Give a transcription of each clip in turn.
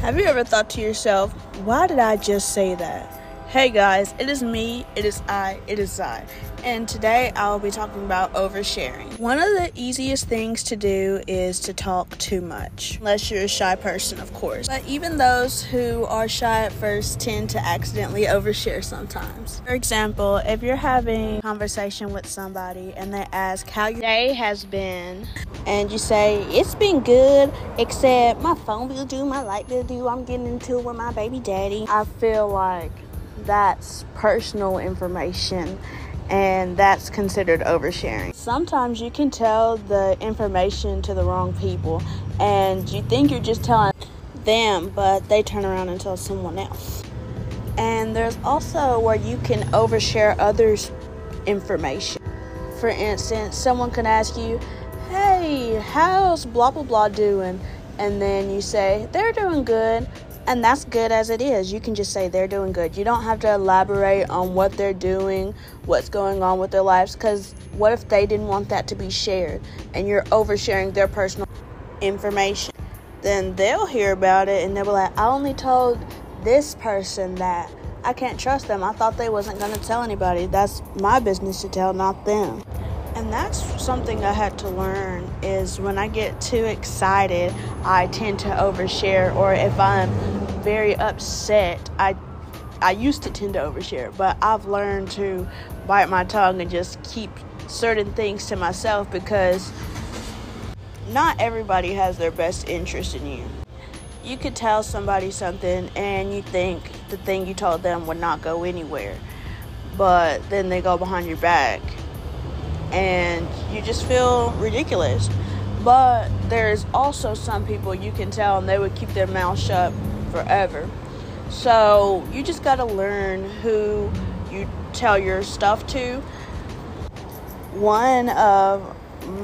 Have you ever thought to yourself, why did I just say that? Hey guys, it is me, it is I, it is I, and today I'll be talking about oversharing. One of the easiest things to do is to talk too much, unless you're a shy person, of course. But even those who are shy at first tend to accidentally overshare sometimes. For example, if you're having a conversation with somebody and they ask how your day has been, and you say, It's been good, except my phone bill due, my light bill due, I'm getting into it with my baby daddy. I feel like that's personal information and that's considered oversharing. Sometimes you can tell the information to the wrong people and you think you're just telling them, but they turn around and tell someone else. And there's also where you can overshare others' information. For instance, someone can ask you, Hey, how's blah blah blah doing? And then you say, They're doing good and that's good as it is. You can just say they're doing good. You don't have to elaborate on what they're doing, what's going on with their lives, because what if they didn't want that to be shared and you're oversharing their personal information? Then they'll hear about it and they'll be like, I only told this person that. I can't trust them. I thought they wasn't going to tell anybody. That's my business to tell, not them. And that's something I had to learn is when I get too excited, I tend to overshare or if I'm very upset, I I used to tend to overshare, but I've learned to bite my tongue and just keep certain things to myself because not everybody has their best interest in you. You could tell somebody something and you think the thing you told them would not go anywhere, but then they go behind your back and you just feel ridiculous. But there's also some people you can tell and they would keep their mouth shut forever. So you just got to learn who you tell your stuff to. One of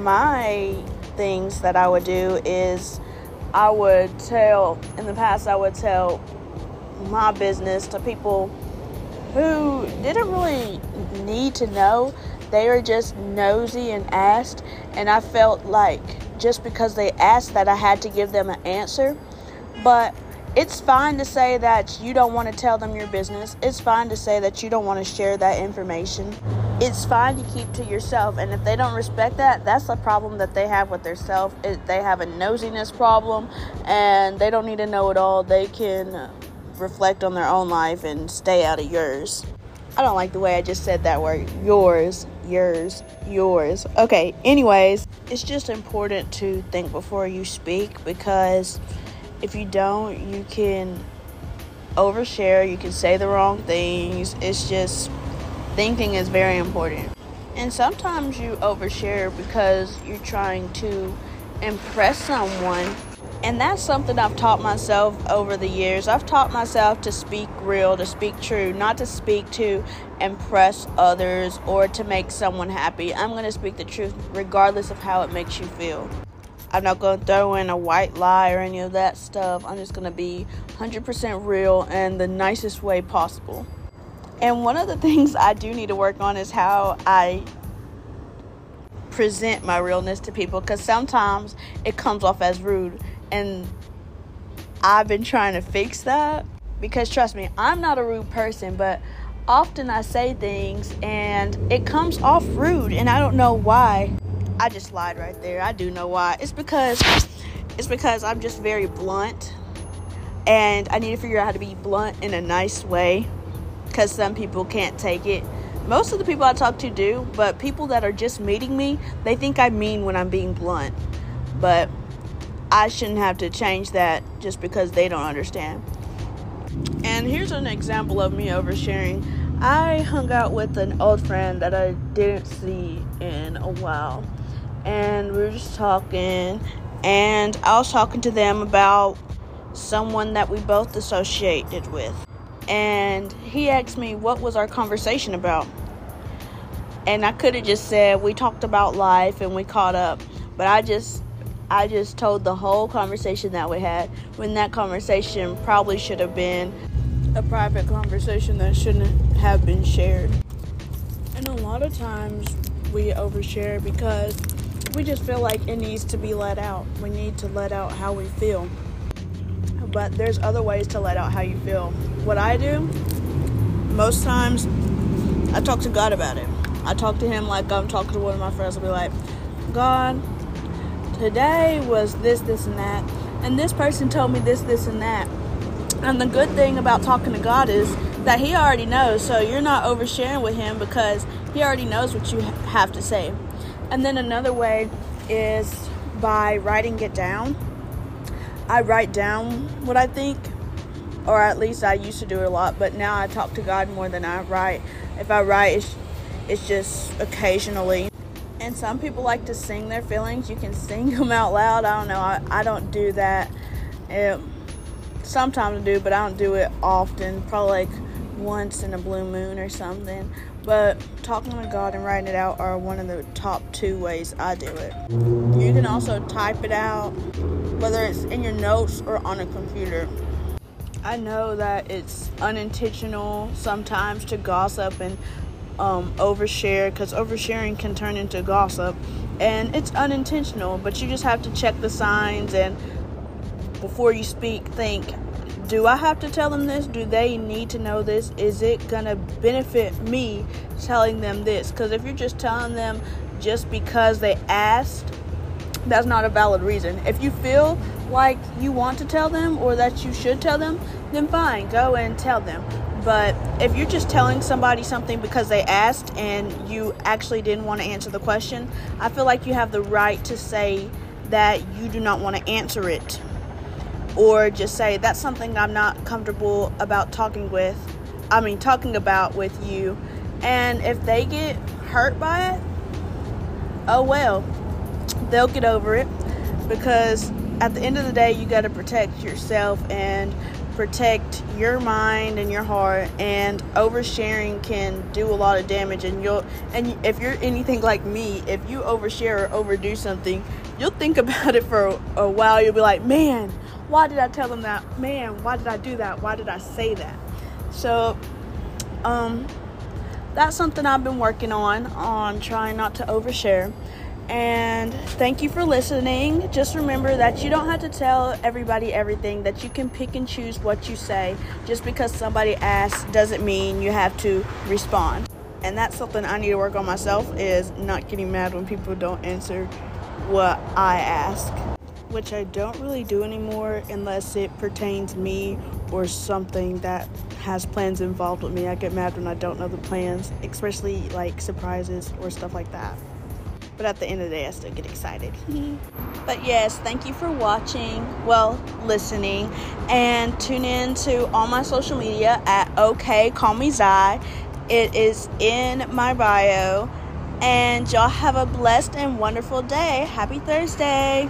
my things that I would do is I would tell, in the past, I would tell my business to people who didn't really need to know they were just nosy and asked, and I felt like just because they asked that I had to give them an answer. But it's fine to say that you don't want to tell them your business. It's fine to say that you don't want to share that information. It's fine to keep to yourself. And if they don't respect that, that's a problem that they have with themselves. They have a nosiness problem and they don't need to know it all. They can uh, reflect on their own life and stay out of yours. I don't like the way I just said that word. Yours, yours, yours. Okay, anyways, it's just important to think before you speak because if you don't, you can overshare, you can say the wrong things. It's just thinking is very important. And sometimes you overshare because you're trying to impress someone and that's something I've taught myself over the years. I've taught myself to speak real, to speak true, not to speak to impress others or to make someone happy. I'm going to speak the truth regardless of how it makes you feel. I'm not going to throw in a white lie or any of that stuff. I'm just going to be 100% real in the nicest way possible. And one of the things I do need to work on is how I present my realness to people because sometimes it comes off as rude and I've been trying to fix that because trust me, I'm not a rude person, but often I say things and it comes off rude and I don't know why. I just lied right there. I do know why. It's because it's because I'm just very blunt and I need to figure out how to be blunt in a nice way cuz some people can't take it. Most of the people I talk to do, but people that are just meeting me, they think I mean when I'm being blunt. But I shouldn't have to change that just because they don't understand. And here's an example of me oversharing. I hung out with an old friend that I didn't see in a while. And we were just talking. And I was talking to them about someone that we both associated with. And he asked me, What was our conversation about? And I could have just said, We talked about life and we caught up. But I just I just told the whole conversation that we had when that conversation probably should have been a private conversation that shouldn't have been shared. And a lot of times we overshare because we just feel like it needs to be let out. We need to let out how we feel. but there's other ways to let out how you feel. What I do, most times, I talk to God about it. I talk to Him like I'm talking to one of my friends. I'll be like, God, today was this, this, and that. And this person told me this, this, and that. And the good thing about talking to God is that He already knows. So you're not oversharing with Him because He already knows what you have to say. And then another way is by writing it down. I write down what I think, or at least I used to do it a lot, but now I talk to God more than I write. If I write, it's, it's just occasionally. And some people like to sing their feelings. You can sing them out loud. I don't know. I, I don't do that. It, sometimes I do, but I don't do it often. Probably like once in a blue moon or something. But talking to God and writing it out are one of the top two ways I do it. You can also type it out, whether it's in your notes or on a computer. I know that it's unintentional sometimes to gossip and um, overshare because oversharing can turn into gossip and it's unintentional, but you just have to check the signs and before you speak, think do I have to tell them this? Do they need to know this? Is it to benefit me telling them this? Because if you're just telling them just because they asked, that's not a valid reason. If you feel like you want to tell them or that you should tell them, then fine, go and tell them. But if you're just telling somebody something because they asked and you actually didn't want to answer the question, I feel like you have the right to say that you do not want to answer it. Or just say that's something I'm not comfortable about talking with I mean talking about with you. And if they get hurt by it oh well they'll get over it. Because at the end of the day you got to protect yourself and protect your mind and your heart and oversharing can do a lot of damage and you'll and if you're anything like me if you overshare or overdo something you'll think about it for a, while you'll be like man why did I tell them that? Man, why did I do that? Why did I say that? So, um, that's something I've been working on, on trying not to overshare. And thank you for listening. Just remember that you don't have to tell everybody everything, that you can pick and choose what you say. Just because somebody asks doesn't mean you have to respond. And that's something I need to work on myself is not getting mad when people don't answer what I ask which I don't really do anymore unless it pertains me or something that has plans involved with me. I get mad when I don't know the plans, especially like surprises or stuff like that. But at the end of the day, I still get excited. but yes, thank you for watching, well, listening, and tune in to all my social media at OK Call Me Zai. It is in my bio. And y'all have a blessed and wonderful day. Happy Thursday.